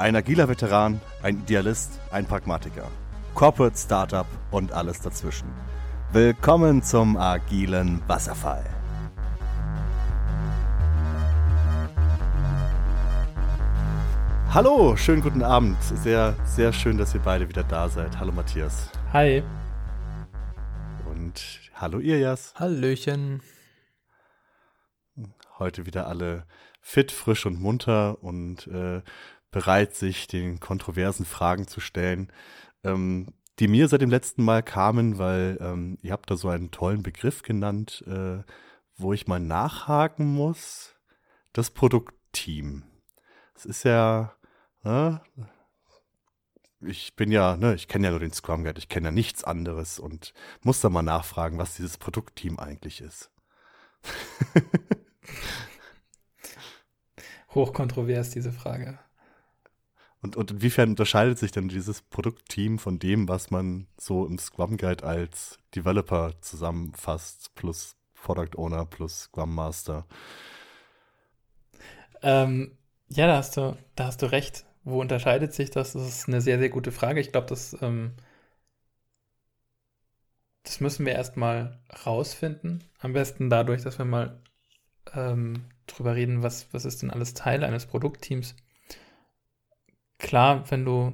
Ein agiler Veteran, ein Idealist, ein Pragmatiker. Corporate Startup und alles dazwischen. Willkommen zum agilen Wasserfall. Hallo, schönen guten Abend. Sehr, sehr schön, dass ihr beide wieder da seid. Hallo Matthias. Hi. Und hallo Irjas. Hallöchen. Heute wieder alle fit, frisch und munter und äh, bereit, sich den kontroversen Fragen zu stellen, ähm, die mir seit dem letzten Mal kamen, weil ähm, ihr habt da so einen tollen Begriff genannt, äh, wo ich mal nachhaken muss. Das Produktteam. Es ist ja, äh, ich bin ja, ne, ich kenne ja nur den Scrum Guide, ich kenne ja nichts anderes und muss da mal nachfragen, was dieses Produktteam eigentlich ist. Hochkontrovers, diese Frage. Und, und inwiefern unterscheidet sich denn dieses Produktteam von dem, was man so im Scrum Guide als Developer zusammenfasst, plus Product Owner, plus Scrum Master? Ähm, ja, da hast du, da hast du recht. Wo unterscheidet sich das? Das ist eine sehr, sehr gute Frage. Ich glaube, das, ähm, das müssen wir erstmal rausfinden. Am besten dadurch, dass wir mal ähm, drüber reden, was, was ist denn alles Teil eines Produktteams. Klar, wenn du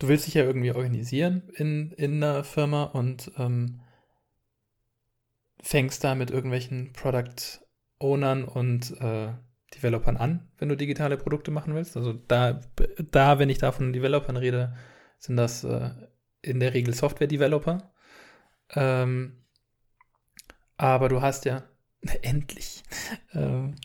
du willst dich ja irgendwie organisieren in, in einer Firma und ähm, fängst da mit irgendwelchen Product Ownern und äh, Developern an, wenn du digitale Produkte machen willst. Also da, da wenn ich da von Developern rede, sind das äh, in der Regel Software-Developer. Ähm, aber du hast ja, endlich, ähm,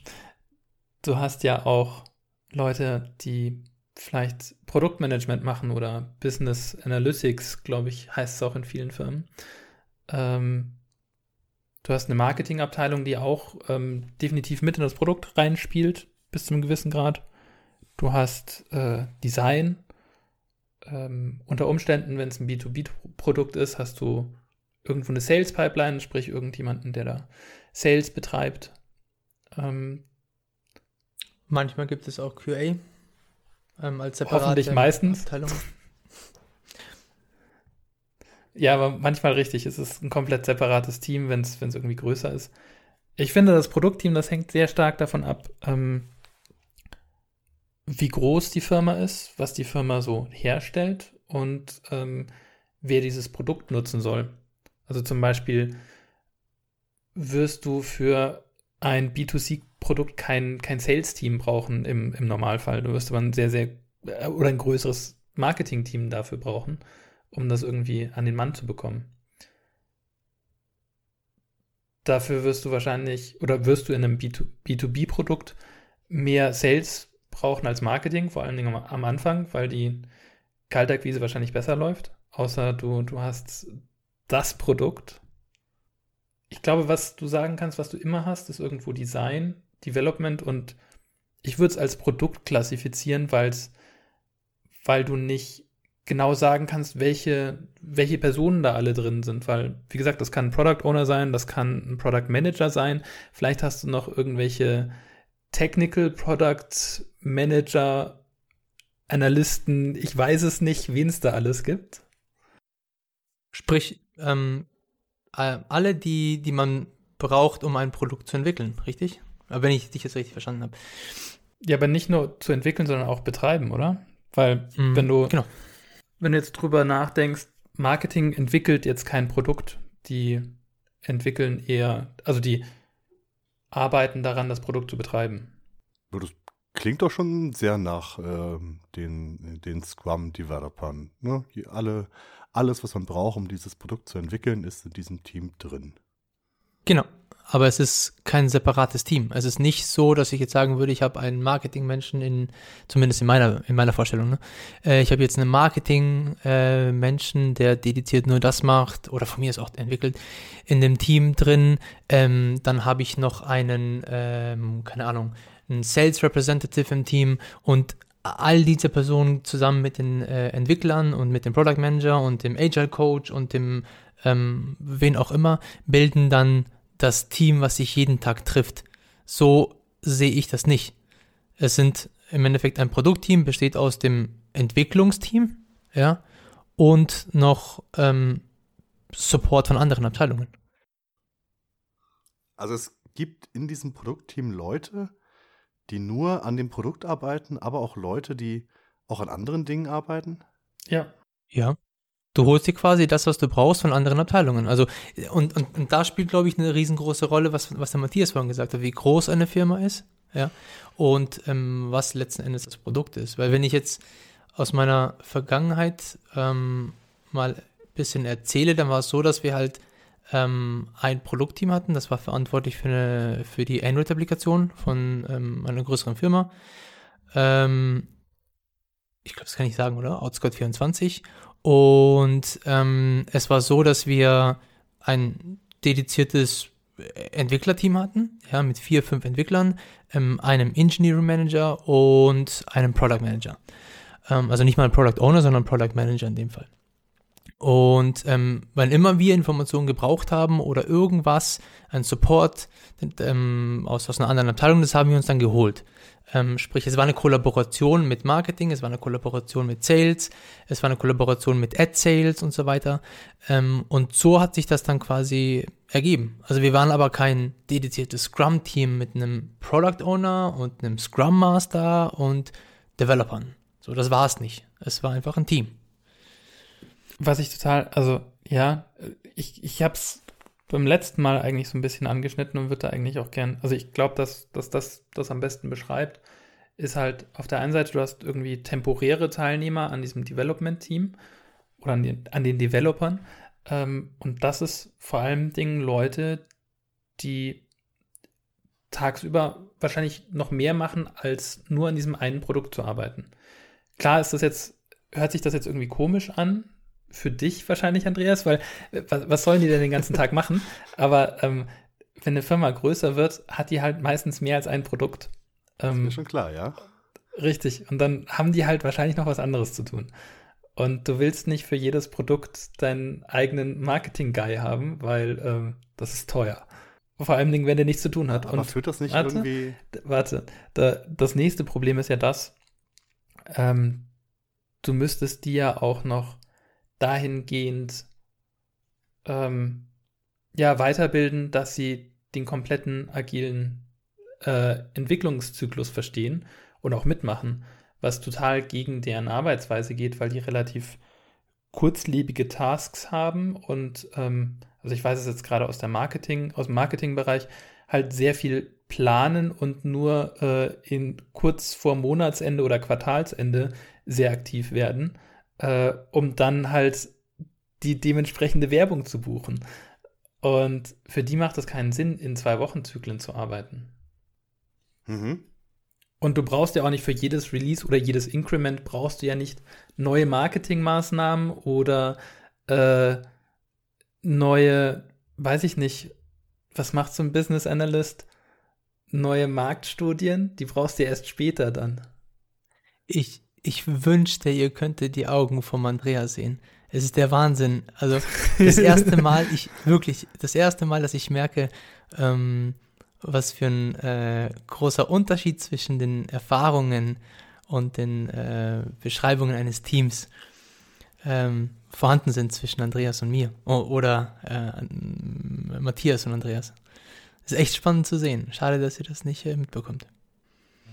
du hast ja auch Leute, die vielleicht Produktmanagement machen oder Business Analytics, glaube ich, heißt es auch in vielen Firmen. Ähm, du hast eine Marketingabteilung, die auch ähm, definitiv mit in das Produkt reinspielt, bis zu einem gewissen Grad. Du hast äh, Design. Ähm, unter Umständen, wenn es ein B2B-Produkt ist, hast du irgendwo eine Sales-Pipeline, sprich irgendjemanden, der da Sales betreibt. Ähm, Manchmal gibt es auch QA ähm, als separate Hoffentlich meistens. Abteilung. Ja, aber manchmal richtig. Es ist ein komplett separates Team, wenn es irgendwie größer ist. Ich finde, das Produktteam, das hängt sehr stark davon ab, ähm, wie groß die Firma ist, was die Firma so herstellt und ähm, wer dieses Produkt nutzen soll. Also zum Beispiel wirst du für ein B2C-Produkt kein, kein Sales-Team brauchen im, im Normalfall. Du wirst aber ein sehr, sehr äh, oder ein größeres Marketing-Team dafür brauchen, um das irgendwie an den Mann zu bekommen. Dafür wirst du wahrscheinlich oder wirst du in einem B2B-Produkt mehr Sales brauchen als Marketing, vor allen Dingen am Anfang, weil die Kaltakquise wahrscheinlich besser läuft. Außer du, du hast das Produkt ich glaube, was du sagen kannst, was du immer hast, ist irgendwo Design, Development und ich würde es als Produkt klassifizieren, weil's, weil du nicht genau sagen kannst, welche, welche Personen da alle drin sind, weil, wie gesagt, das kann ein Product Owner sein, das kann ein Product Manager sein, vielleicht hast du noch irgendwelche Technical Product Manager, Analysten, ich weiß es nicht, wen es da alles gibt. Sprich, ähm, äh, alle, die, die man braucht, um ein Produkt zu entwickeln, richtig? Aber wenn ich dich jetzt richtig verstanden habe. Ja, aber nicht nur zu entwickeln, sondern auch betreiben, oder? Weil, mm, wenn du, genau. wenn du jetzt drüber nachdenkst, Marketing entwickelt jetzt kein Produkt, die entwickeln eher, also die arbeiten daran, das Produkt zu betreiben. Das klingt doch schon sehr nach äh, den, den Scrum-Developern. Ne? alle, alles, was man braucht, um dieses Produkt zu entwickeln, ist in diesem Team drin. Genau. Aber es ist kein separates Team. Es ist nicht so, dass ich jetzt sagen würde, ich habe einen Marketingmenschen in, zumindest in meiner, in meiner Vorstellung, ne? Äh, ich habe jetzt einen Marketingmenschen, äh, der dediziert nur das macht, oder von mir ist auch entwickelt, in dem Team drin. Ähm, dann habe ich noch einen, ähm, keine Ahnung, einen Sales Representative im Team und all diese Personen zusammen mit den äh, Entwicklern und mit dem Product Manager und dem Agile Coach und dem ähm, wen auch immer bilden dann das Team, was sich jeden Tag trifft. So sehe ich das nicht. Es sind im Endeffekt ein Produktteam besteht aus dem Entwicklungsteam, ja, und noch ähm, Support von anderen Abteilungen. Also es gibt in diesem Produktteam Leute, die nur an dem Produkt arbeiten, aber auch Leute, die auch an anderen Dingen arbeiten? Ja. Ja. Du holst dir quasi das, was du brauchst von anderen Abteilungen. Also, und, und, und da spielt, glaube ich, eine riesengroße Rolle, was, was der Matthias vorhin gesagt hat, wie groß eine Firma ist, ja, und ähm, was letzten Endes das Produkt ist. Weil wenn ich jetzt aus meiner Vergangenheit ähm, mal ein bisschen erzähle, dann war es so, dass wir halt ähm, ein Produktteam hatten, das war verantwortlich für, eine, für die Android-Applikation von ähm, einer größeren Firma. Ähm, ich glaube, das kann ich sagen, oder? Outscott24. Und ähm, es war so, dass wir ein dediziertes Entwicklerteam hatten, ja, mit vier, fünf Entwicklern, ähm, einem Engineering Manager und einem Product Manager. Ähm, also nicht mal ein Product Owner, sondern Product Manager in dem Fall. Und ähm, wann immer wir Informationen gebraucht haben oder irgendwas, ein Support ähm, aus, aus einer anderen Abteilung, das haben wir uns dann geholt. Ähm, sprich, es war eine Kollaboration mit Marketing, es war eine Kollaboration mit Sales, es war eine Kollaboration mit Ad Sales und so weiter. Ähm, und so hat sich das dann quasi ergeben. Also wir waren aber kein dediziertes Scrum-Team mit einem Product Owner und einem Scrum Master und Developern. So, das war es nicht. Es war einfach ein Team. Was ich total, also ja, ich, ich habe es beim letzten Mal eigentlich so ein bisschen angeschnitten und würde da eigentlich auch gern, also ich glaube, dass, dass das das am besten beschreibt, ist halt auf der einen Seite, du hast irgendwie temporäre Teilnehmer an diesem Development-Team oder an den, an den Developern ähm, und das ist vor allem Dingen Leute, die tagsüber wahrscheinlich noch mehr machen, als nur an diesem einen Produkt zu arbeiten. Klar ist das jetzt, hört sich das jetzt irgendwie komisch an, für dich wahrscheinlich, Andreas, weil äh, was, was sollen die denn den ganzen Tag machen? Aber ähm, wenn eine Firma größer wird, hat die halt meistens mehr als ein Produkt. Ähm, das ist mir schon klar, ja. Richtig. Und dann haben die halt wahrscheinlich noch was anderes zu tun. Und du willst nicht für jedes Produkt deinen eigenen Marketing-Guy haben, weil ähm, das ist teuer. Vor allem, wenn der nichts zu tun hat. Aber Und führt das nicht warte, irgendwie. Warte, da, das nächste Problem ist ja das, ähm, du müsstest die ja auch noch dahingehend ähm, ja, weiterbilden, dass sie den kompletten agilen äh, Entwicklungszyklus verstehen und auch mitmachen, was total gegen deren Arbeitsweise geht, weil die relativ kurzlebige Tasks haben und ähm, also ich weiß es jetzt gerade aus der Marketing, aus dem Marketingbereich, halt sehr viel planen und nur äh, in kurz vor Monatsende oder Quartalsende sehr aktiv werden äh, um dann halt die dementsprechende Werbung zu buchen. Und für die macht es keinen Sinn, in zwei Wochenzyklen zu arbeiten. Mhm. Und du brauchst ja auch nicht für jedes Release oder jedes Increment brauchst du ja nicht neue Marketingmaßnahmen oder äh, neue, weiß ich nicht, was macht so ein Business Analyst? Neue Marktstudien, die brauchst du ja erst später dann. Ich, ich wünschte, ihr könntet die Augen vom Andrea sehen. Es ist der Wahnsinn. Also das erste Mal, ich wirklich, das erste Mal, dass ich merke, ähm, was für ein äh, großer Unterschied zwischen den Erfahrungen und den äh, Beschreibungen eines Teams ähm, vorhanden sind zwischen Andreas und mir. O oder äh, Matthias und Andreas. Das ist echt spannend zu sehen. Schade, dass ihr das nicht äh, mitbekommt.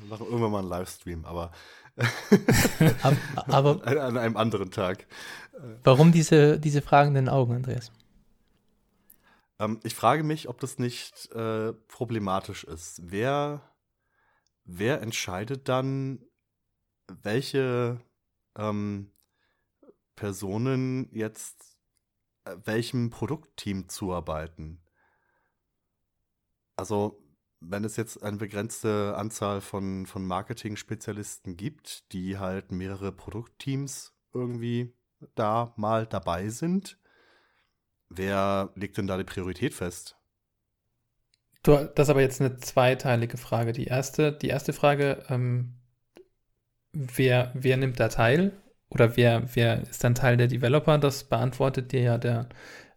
Wir machen irgendwann mal einen Livestream, aber aber, an einem anderen Tag. Warum diese, diese fragenden Augen, Andreas? Ähm, ich frage mich, ob das nicht äh, problematisch ist. Wer, wer entscheidet dann, welche ähm, Personen jetzt äh, welchem Produktteam zuarbeiten? Also wenn es jetzt eine begrenzte Anzahl von, von Marketing-Spezialisten gibt, die halt mehrere Produktteams irgendwie da mal dabei sind, wer legt denn da die Priorität fest? Du, das ist aber jetzt eine zweiteilige Frage. Die erste, die erste Frage, ähm, wer, wer nimmt da teil? Oder wer, wer ist dann Teil der Developer? Das beantwortet dir ja der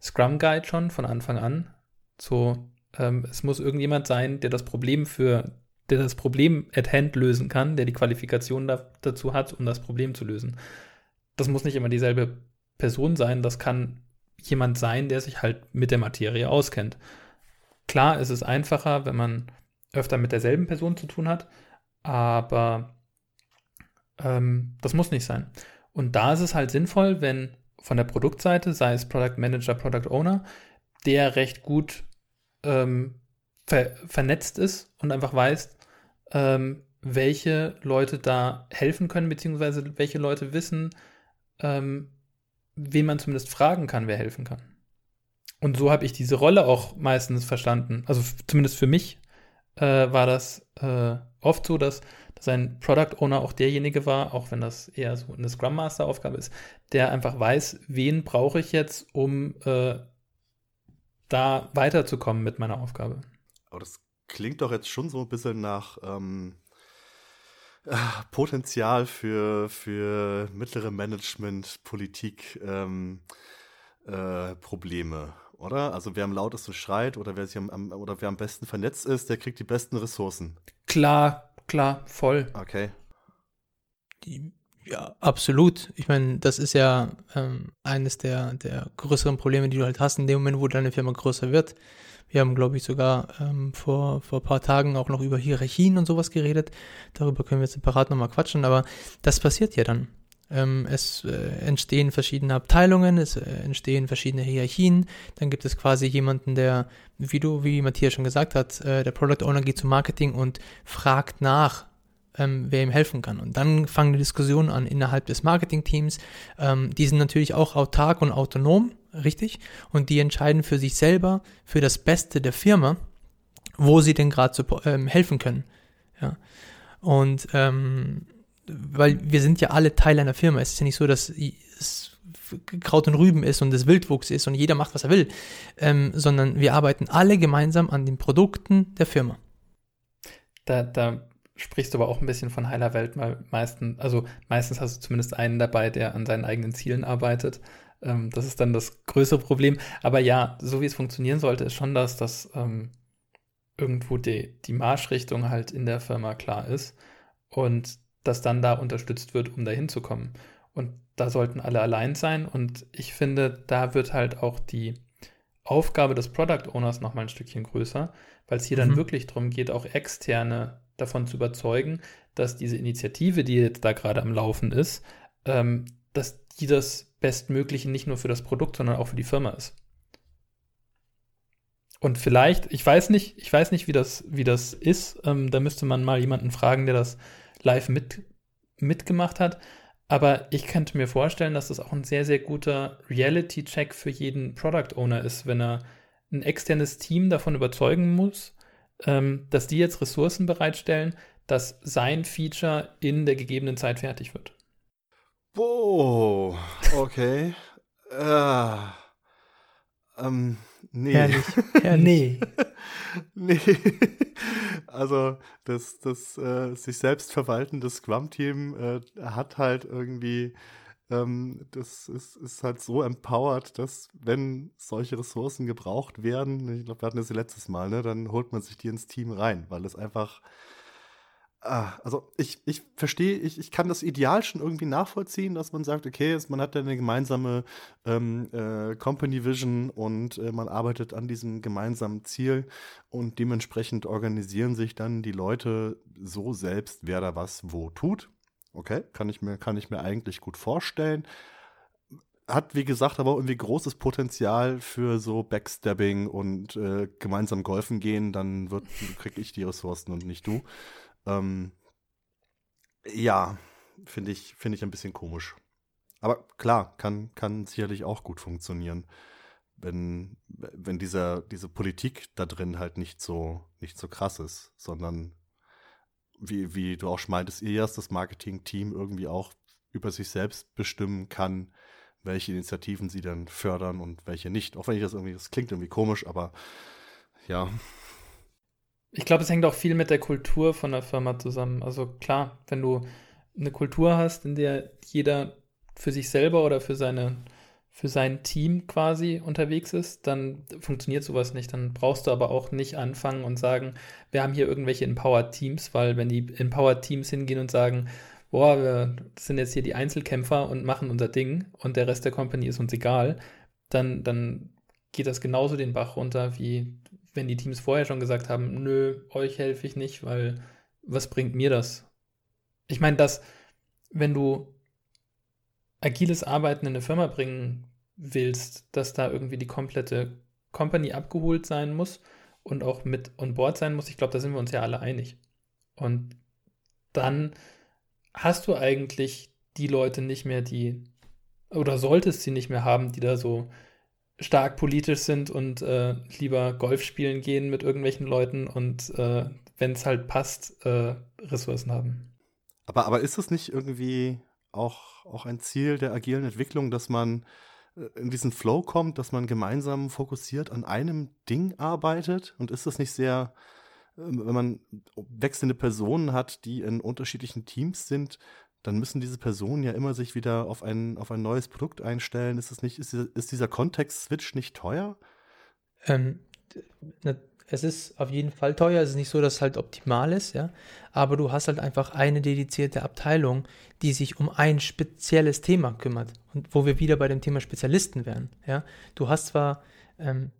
Scrum Guide schon von Anfang an. So ähm, es muss irgendjemand sein, der das Problem für der das Problem at hand lösen kann, der die Qualifikation da, dazu hat, um das Problem zu lösen. Das muss nicht immer dieselbe Person sein, das kann jemand sein, der sich halt mit der Materie auskennt. Klar, es ist einfacher, wenn man öfter mit derselben Person zu tun hat, aber ähm, das muss nicht sein. Und da ist es halt sinnvoll, wenn von der Produktseite, sei es Product Manager, Product Owner, der recht gut ähm, ver vernetzt ist und einfach weiß, ähm, welche Leute da helfen können, beziehungsweise welche Leute wissen, ähm, wen man zumindest fragen kann, wer helfen kann. Und so habe ich diese Rolle auch meistens verstanden. Also zumindest für mich äh, war das äh, oft so, dass, dass ein Product Owner auch derjenige war, auch wenn das eher so eine Scrum Master Aufgabe ist, der einfach weiß, wen brauche ich jetzt, um äh, da weiterzukommen mit meiner Aufgabe. Aber das klingt doch jetzt schon so ein bisschen nach ähm, äh, Potenzial für, für mittlere Management, Politik, ähm, äh, Probleme, oder? Also wer am lautesten schreit oder wer sich am, am, oder wer am besten vernetzt ist, der kriegt die besten Ressourcen. Klar, klar, voll. Okay. Ja, absolut. Ich meine, das ist ja ähm, eines der, der größeren Probleme, die du halt hast in dem Moment, wo deine Firma größer wird. Wir haben, glaube ich, sogar ähm, vor, vor ein paar Tagen auch noch über Hierarchien und sowas geredet. Darüber können wir separat nochmal quatschen, aber das passiert ja dann. Ähm, es äh, entstehen verschiedene Abteilungen, es äh, entstehen verschiedene Hierarchien. Dann gibt es quasi jemanden, der, wie du, wie Matthias schon gesagt hat, äh, der Product Owner geht zum Marketing und fragt nach, ähm, wer ihm helfen kann. Und dann fangen die Diskussionen an innerhalb des Marketingteams. Ähm, die sind natürlich auch autark und autonom, richtig? Und die entscheiden für sich selber, für das Beste der Firma, wo sie denn gerade ähm, helfen können. Ja. Und ähm, weil wir sind ja alle Teil einer Firma. Es ist ja nicht so, dass es Kraut und Rüben ist und es Wildwuchs ist und jeder macht, was er will, ähm, sondern wir arbeiten alle gemeinsam an den Produkten der Firma. Da, da sprichst du aber auch ein bisschen von heiler Welt, weil meistens, also meistens hast du zumindest einen dabei, der an seinen eigenen Zielen arbeitet. Ähm, das ist dann das größere Problem. Aber ja, so wie es funktionieren sollte, ist schon das, dass ähm, irgendwo die, die Marschrichtung halt in der Firma klar ist und das dann da unterstützt wird, um da hinzukommen. Und da sollten alle allein sein. Und ich finde, da wird halt auch die Aufgabe des Product Owners nochmal ein Stückchen größer, weil es hier mhm. dann wirklich darum geht, auch externe davon zu überzeugen, dass diese Initiative, die jetzt da gerade am Laufen ist, ähm, dass die das Bestmögliche nicht nur für das Produkt, sondern auch für die Firma ist. Und vielleicht, ich weiß nicht, ich weiß nicht, wie das, wie das ist. Ähm, da müsste man mal jemanden fragen, der das live mit, mitgemacht hat. Aber ich könnte mir vorstellen, dass das auch ein sehr, sehr guter Reality-Check für jeden Product Owner ist, wenn er ein externes Team davon überzeugen muss, ähm, dass die jetzt Ressourcen bereitstellen, dass sein Feature in der gegebenen Zeit fertig wird. Boah, okay. äh, ähm, nee. Herrlich. Herrlich. nee. Also das, das äh, sich selbst verwaltende Scrum-Team äh, hat halt irgendwie ähm, das ist, ist halt so empowered, dass wenn solche Ressourcen gebraucht werden, ich glaube, wir hatten das letztes Mal, ne, dann holt man sich die ins Team rein, weil es einfach ah, also ich, ich verstehe, ich, ich kann das Ideal schon irgendwie nachvollziehen, dass man sagt, okay, man hat ja eine gemeinsame ähm, äh, Company Vision und äh, man arbeitet an diesem gemeinsamen Ziel und dementsprechend organisieren sich dann die Leute so selbst, wer da was wo tut. Okay, kann ich mir, kann ich mir eigentlich gut vorstellen. Hat, wie gesagt, aber irgendwie großes Potenzial für so Backstabbing und äh, gemeinsam golfen gehen, dann wird, krieg ich die Ressourcen und nicht du. Ähm, ja, finde ich, finde ich ein bisschen komisch. Aber klar, kann, kann sicherlich auch gut funktionieren, wenn, wenn dieser, diese Politik da drin halt nicht so, nicht so krass ist, sondern wie, wie du auch schon meintest, Elias, das Marketing-Team irgendwie auch über sich selbst bestimmen kann, welche Initiativen sie dann fördern und welche nicht. Auch wenn ich das irgendwie, das klingt irgendwie komisch, aber ja. Ich glaube, es hängt auch viel mit der Kultur von der Firma zusammen. Also klar, wenn du eine Kultur hast, in der jeder für sich selber oder für seine, für sein Team quasi unterwegs ist, dann funktioniert sowas nicht. Dann brauchst du aber auch nicht anfangen und sagen, wir haben hier irgendwelche Empowered Teams, weil wenn die Empowered Teams hingehen und sagen, boah, wir sind jetzt hier die Einzelkämpfer und machen unser Ding und der Rest der Company ist uns egal, dann, dann geht das genauso den Bach runter, wie wenn die Teams vorher schon gesagt haben, nö, euch helfe ich nicht, weil was bringt mir das? Ich meine, dass, wenn du agiles Arbeiten in eine Firma bringen willst, dass da irgendwie die komplette Company abgeholt sein muss und auch mit on board sein muss, ich glaube, da sind wir uns ja alle einig. Und dann hast du eigentlich die Leute nicht mehr, die, oder solltest sie nicht mehr haben, die da so stark politisch sind und äh, lieber Golf spielen gehen mit irgendwelchen Leuten und äh, wenn es halt passt, äh, Ressourcen haben. Aber, aber ist es nicht irgendwie auch, auch ein Ziel der agilen Entwicklung, dass man äh, in diesen Flow kommt, dass man gemeinsam fokussiert an einem Ding arbeitet? Und ist das nicht sehr, ähm, wenn man wechselnde Personen hat, die in unterschiedlichen Teams sind, dann müssen diese Personen ja immer sich wieder auf ein, auf ein neues Produkt einstellen. Ist es nicht, ist, ist dieser Kontext-Switch nicht teuer? Ähm, es ist auf jeden Fall teuer. Es ist nicht so, dass es halt optimal ist, ja. Aber du hast halt einfach eine dedizierte Abteilung, die sich um ein spezielles Thema kümmert. Und wo wir wieder bei dem Thema Spezialisten wären, ja. Du hast zwar ähm,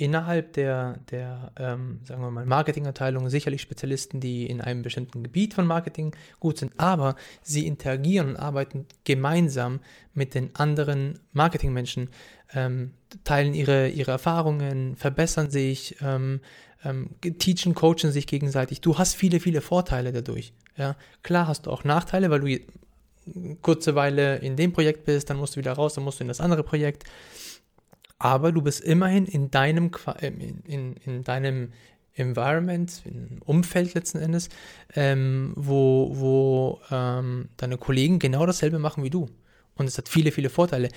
innerhalb der, der ähm, sagen wir mal, Marketingabteilung sicherlich Spezialisten, die in einem bestimmten Gebiet von Marketing gut sind, aber sie interagieren und arbeiten gemeinsam mit den anderen Marketingmenschen, ähm, teilen ihre, ihre Erfahrungen, verbessern sich, ähm, ähm, teachen, coachen sich gegenseitig. Du hast viele, viele Vorteile dadurch. Ja? Klar hast du auch Nachteile, weil du kurze Weile in dem Projekt bist, dann musst du wieder raus, dann musst du in das andere Projekt aber du bist immerhin in deinem, ähm, in, in, in deinem Environment, im Umfeld letzten Endes, ähm, wo, wo ähm, deine Kollegen genau dasselbe machen wie du. Und es hat viele, viele Vorteile.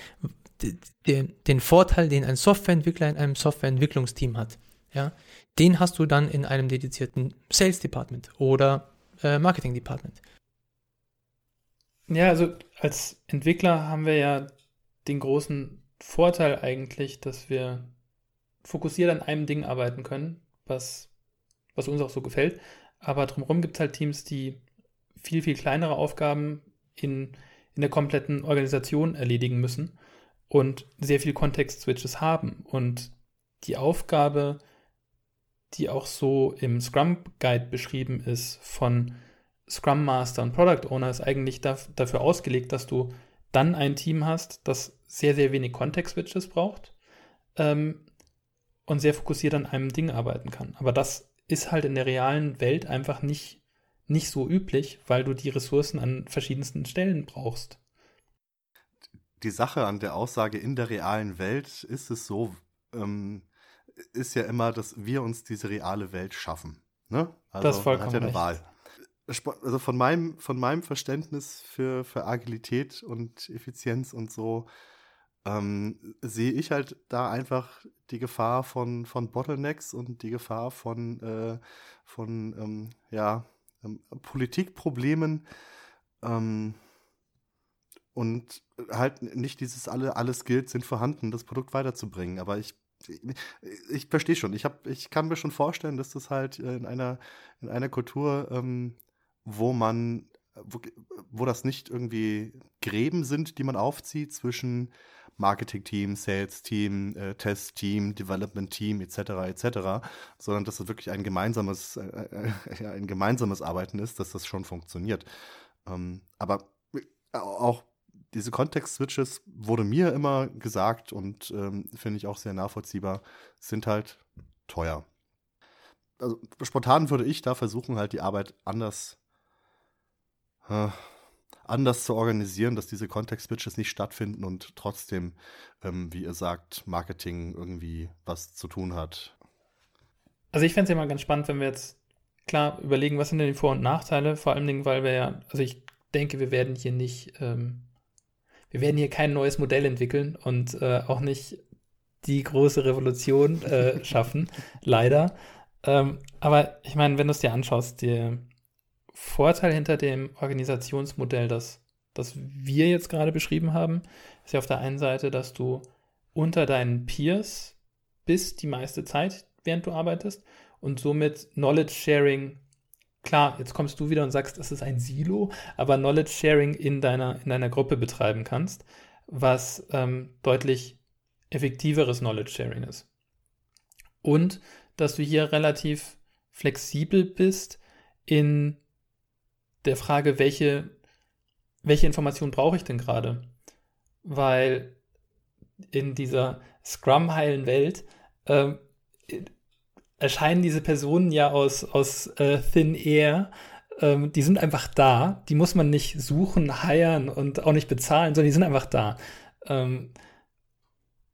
Den, den Vorteil, den ein Softwareentwickler in einem Softwareentwicklungsteam hat, ja, den hast du dann in einem dedizierten Sales Department oder äh, Marketing Department. Ja, also als Entwickler haben wir ja den großen Vorteil eigentlich, dass wir fokussiert an einem Ding arbeiten können, was, was uns auch so gefällt. Aber drumherum gibt es halt Teams, die viel, viel kleinere Aufgaben in, in der kompletten Organisation erledigen müssen und sehr viel Kontext-Switches haben. Und die Aufgabe, die auch so im Scrum Guide beschrieben ist von Scrum Master und Product Owner, ist eigentlich da, dafür ausgelegt, dass du dann ein Team hast, das sehr, sehr wenig Kontext-Switches braucht ähm, und sehr fokussiert an einem Ding arbeiten kann. Aber das ist halt in der realen Welt einfach nicht, nicht so üblich, weil du die Ressourcen an verschiedensten Stellen brauchst. Die Sache an der Aussage in der realen Welt ist es so, ähm, ist ja immer, dass wir uns diese reale Welt schaffen. Ne? Also das vollkommen man hat ja eine. Wahl also von meinem, von meinem Verständnis für, für Agilität und Effizienz und so, ähm, sehe ich halt da einfach die Gefahr von, von Bottlenecks und die Gefahr von, äh, von ähm, ja, ähm, Politikproblemen ähm, und halt nicht dieses alle, alle Skills sind vorhanden, das Produkt weiterzubringen. Aber ich ich, verstehe schon. Ich, hab, ich kann mir schon vorstellen, dass das halt in einer, in einer Kultur ähm, wo man, wo, wo das nicht irgendwie Gräben sind, die man aufzieht zwischen Marketing-Team, Sales-Team, äh, Test-Team, Development-Team etc. etc., sondern dass es wirklich ein gemeinsames, äh, äh, ein gemeinsames Arbeiten ist, dass das schon funktioniert. Ähm, aber äh, auch diese Kontext-Switches wurde mir immer gesagt und ähm, finde ich auch sehr nachvollziehbar, sind halt teuer. Also spontan würde ich da versuchen, halt die Arbeit anders äh, anders zu organisieren, dass diese Context-Switches nicht stattfinden und trotzdem, ähm, wie ihr sagt, Marketing irgendwie was zu tun hat. Also ich fände es ja mal ganz spannend, wenn wir jetzt klar überlegen, was sind denn die Vor- und Nachteile, vor allen Dingen, weil wir ja, also ich denke, wir werden hier nicht, ähm, wir werden hier kein neues Modell entwickeln und äh, auch nicht die große Revolution äh, schaffen, leider. Ähm, aber ich meine, wenn du es dir anschaust, die, Vorteil hinter dem Organisationsmodell, das das wir jetzt gerade beschrieben haben, ist ja auf der einen Seite, dass du unter deinen Peers bist die meiste Zeit, während du arbeitest und somit Knowledge Sharing klar, jetzt kommst du wieder und sagst, das ist ein Silo, aber Knowledge Sharing in deiner, in deiner Gruppe betreiben kannst, was ähm, deutlich effektiveres Knowledge Sharing ist. Und dass du hier relativ flexibel bist in der Frage, welche, welche Information brauche ich denn gerade? Weil in dieser Scrum-heilen Welt äh, erscheinen diese Personen ja aus, aus äh, Thin Air. Ähm, die sind einfach da. Die muss man nicht suchen, heiern und auch nicht bezahlen, sondern die sind einfach da. Ähm,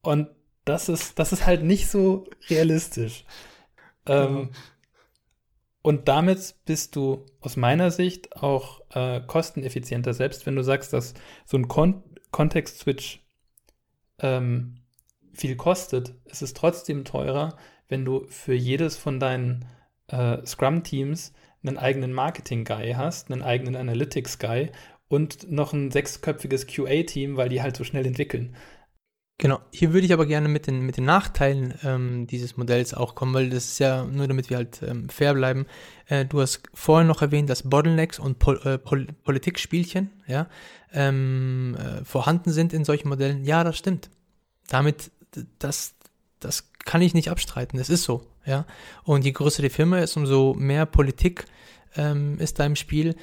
und das ist, das ist halt nicht so realistisch. Ähm, Und damit bist du aus meiner Sicht auch äh, kosteneffizienter, selbst wenn du sagst, dass so ein Kon Kontext-Switch ähm, viel kostet, ist es trotzdem teurer, wenn du für jedes von deinen äh, Scrum-Teams einen eigenen Marketing-Guy hast, einen eigenen Analytics-Guy und noch ein sechsköpfiges QA-Team, weil die halt so schnell entwickeln. Genau, hier würde ich aber gerne mit den, mit den Nachteilen ähm, dieses Modells auch kommen, weil das ist ja nur damit wir halt ähm, fair bleiben. Äh, du hast vorhin noch erwähnt, dass Bottlenecks und Pol äh, Pol Politikspielchen ja, ähm, äh, vorhanden sind in solchen Modellen. Ja, das stimmt. Damit, das, das kann ich nicht abstreiten, das ist so. Ja? Und je größer die Firma ist, umso mehr Politik ähm, ist da im Spiel.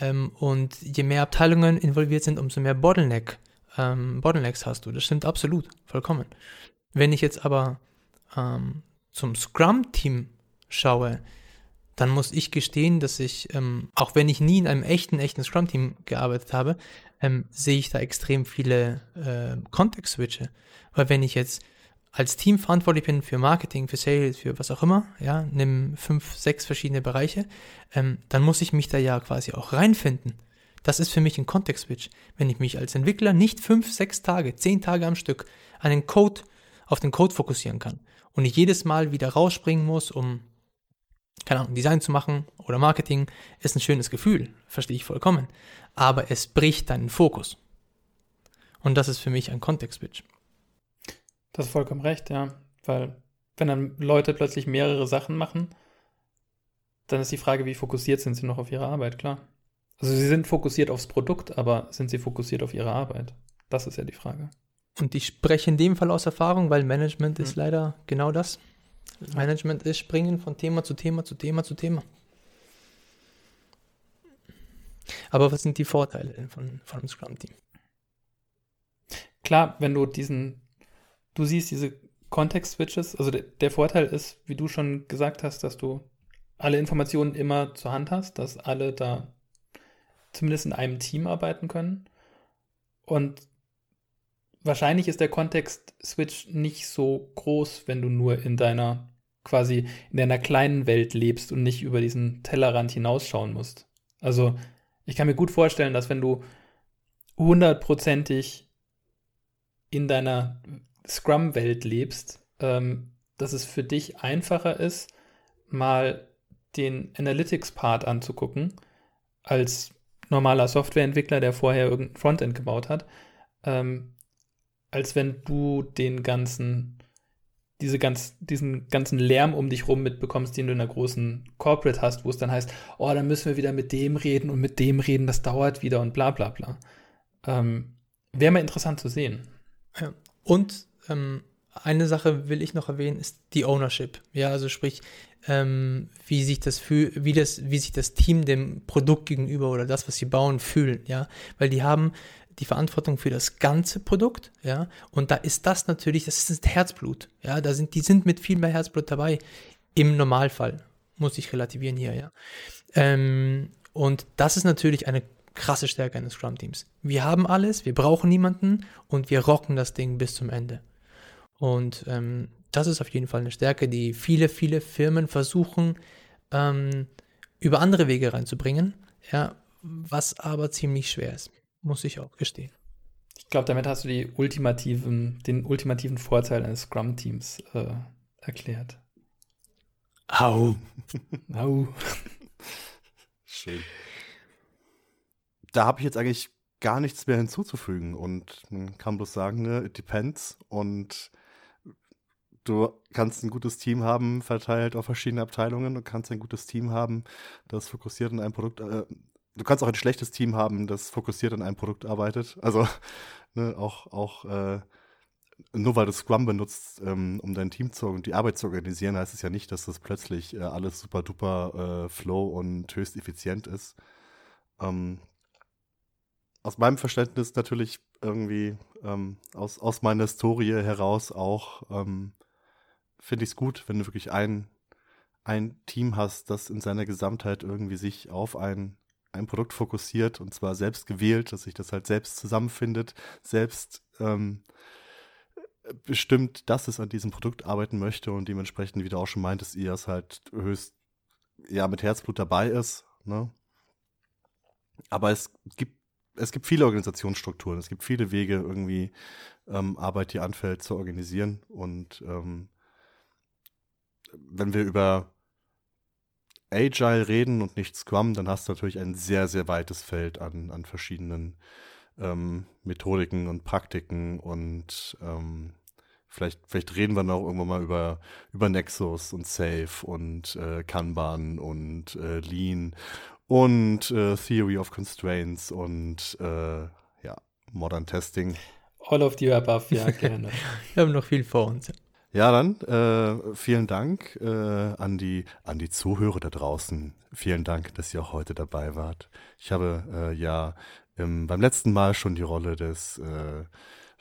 Ähm, und je mehr Abteilungen involviert sind, umso mehr Bottleneck ähm, Bottlenecks hast du. Das stimmt absolut, vollkommen. Wenn ich jetzt aber ähm, zum Scrum-Team schaue, dann muss ich gestehen, dass ich, ähm, auch wenn ich nie in einem echten, echten Scrum-Team gearbeitet habe, ähm, sehe ich da extrem viele äh, Context-Switche. Weil wenn ich jetzt als Team verantwortlich bin für Marketing, für Sales, für was auch immer, ja, nimm fünf, sechs verschiedene Bereiche, ähm, dann muss ich mich da ja quasi auch reinfinden. Das ist für mich ein Kontext-Switch. Wenn ich mich als Entwickler nicht fünf, sechs Tage, zehn Tage am Stück an Code, auf den Code fokussieren kann und ich jedes Mal wieder rausspringen muss, um, keine Ahnung, Design zu machen oder Marketing, ist ein schönes Gefühl. Verstehe ich vollkommen. Aber es bricht deinen Fokus. Und das ist für mich ein Kontext-Switch. Das ist vollkommen recht, ja. Weil, wenn dann Leute plötzlich mehrere Sachen machen, dann ist die Frage, wie fokussiert sind sie noch auf ihre Arbeit, klar. Also sie sind fokussiert aufs Produkt, aber sind sie fokussiert auf ihre Arbeit? Das ist ja die Frage. Und ich spreche in dem Fall aus Erfahrung, weil Management mhm. ist leider genau das. Management ist springen von Thema zu Thema zu Thema zu Thema. Aber was sind die Vorteile von, von einem Scrum-Team? Klar, wenn du diesen, du siehst diese Kontext-Switches, also der, der Vorteil ist, wie du schon gesagt hast, dass du alle Informationen immer zur Hand hast, dass alle da zumindest in einem Team arbeiten können. Und wahrscheinlich ist der Kontext-Switch nicht so groß, wenn du nur in deiner quasi in deiner kleinen Welt lebst und nicht über diesen Tellerrand hinausschauen musst. Also ich kann mir gut vorstellen, dass wenn du hundertprozentig in deiner Scrum-Welt lebst, ähm, dass es für dich einfacher ist, mal den Analytics-Part anzugucken, als normaler Softwareentwickler, der vorher irgendein Frontend gebaut hat, ähm, als wenn du den ganzen, diese ganz, diesen ganzen Lärm um dich rum mitbekommst, den du in einer großen Corporate hast, wo es dann heißt, oh, dann müssen wir wieder mit dem reden und mit dem reden, das dauert wieder und bla bla bla. Ähm, Wäre mal interessant zu sehen. Ja. Und ähm, eine Sache will ich noch erwähnen, ist die Ownership. Ja, also sprich, ähm, wie sich das fühl, wie das, wie sich das Team dem Produkt gegenüber oder das, was sie bauen, fühlen, ja, weil die haben die Verantwortung für das ganze Produkt, ja, und da ist das natürlich, das ist Herzblut, ja, da sind, die sind mit viel mehr Herzblut dabei, im Normalfall, muss ich relativieren hier, ja. Ähm, und das ist natürlich eine krasse Stärke eines Scrum-Teams. Wir haben alles, wir brauchen niemanden und wir rocken das Ding bis zum Ende. Und ähm, das ist auf jeden Fall eine Stärke, die viele, viele Firmen versuchen, ähm, über andere Wege reinzubringen, ja, was aber ziemlich schwer ist, muss ich auch gestehen. Ich glaube, damit hast du die ultimativen, den ultimativen Vorteil eines Scrum-Teams äh, erklärt. Au. Au. Schön. Da habe ich jetzt eigentlich gar nichts mehr hinzuzufügen. Und man kann bloß sagen, ne, it depends. Und du kannst ein gutes Team haben, verteilt auf verschiedene Abteilungen. Du kannst ein gutes Team haben, das fokussiert in einem Produkt. Äh, du kannst auch ein schlechtes Team haben, das fokussiert an einem Produkt arbeitet. Also ne, auch, auch äh, nur weil du Scrum benutzt, ähm, um dein Team zu und die Arbeit zu organisieren, heißt es ja nicht, dass das plötzlich äh, alles super duper äh, flow und höchst effizient ist. Ähm, aus meinem Verständnis natürlich irgendwie ähm, aus, aus meiner Historie heraus auch ähm, finde ich es gut, wenn du wirklich ein, ein Team hast, das in seiner Gesamtheit irgendwie sich auf ein, ein Produkt fokussiert und zwar selbst gewählt, dass sich das halt selbst zusammenfindet, selbst ähm, bestimmt, dass es an diesem Produkt arbeiten möchte und dementsprechend, wie du auch schon meintest, ihr es halt höchst ja mit Herzblut dabei ist. Ne? Aber es gibt es gibt viele Organisationsstrukturen, es gibt viele Wege, irgendwie ähm, Arbeit, die anfällt, zu organisieren. Und ähm, wenn wir über Agile reden und nicht Scrum, dann hast du natürlich ein sehr, sehr weites Feld an, an verschiedenen ähm, Methodiken und Praktiken und ähm, vielleicht, vielleicht reden wir noch irgendwann mal über, über Nexus und Safe und äh, Kanban und äh, Lean und äh, Theory of Constraints und äh, ja, Modern Testing. All of the above, ja, gerne. Wir haben noch viel vor uns. Ja, dann äh, vielen Dank äh, an, die, an die Zuhörer da draußen. Vielen Dank, dass ihr auch heute dabei wart. Ich habe äh, ja im, beim letzten Mal schon die Rolle des äh,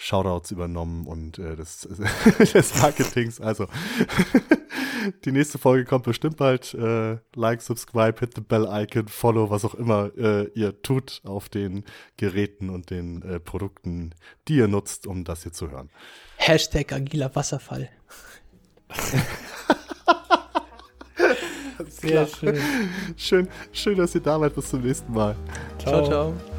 Shoutouts übernommen und äh, des, des Marketings. Also die nächste Folge kommt bestimmt bald. Äh, like, subscribe, hit the bell icon, follow, was auch immer äh, ihr tut auf den Geräten und den äh, Produkten, die ihr nutzt, um das hier zu hören. Hashtag agiler Wasserfall. Sehr schön. Schön, schön, dass ihr da wart. Bis zum nächsten Mal. ciao. ciao. ciao.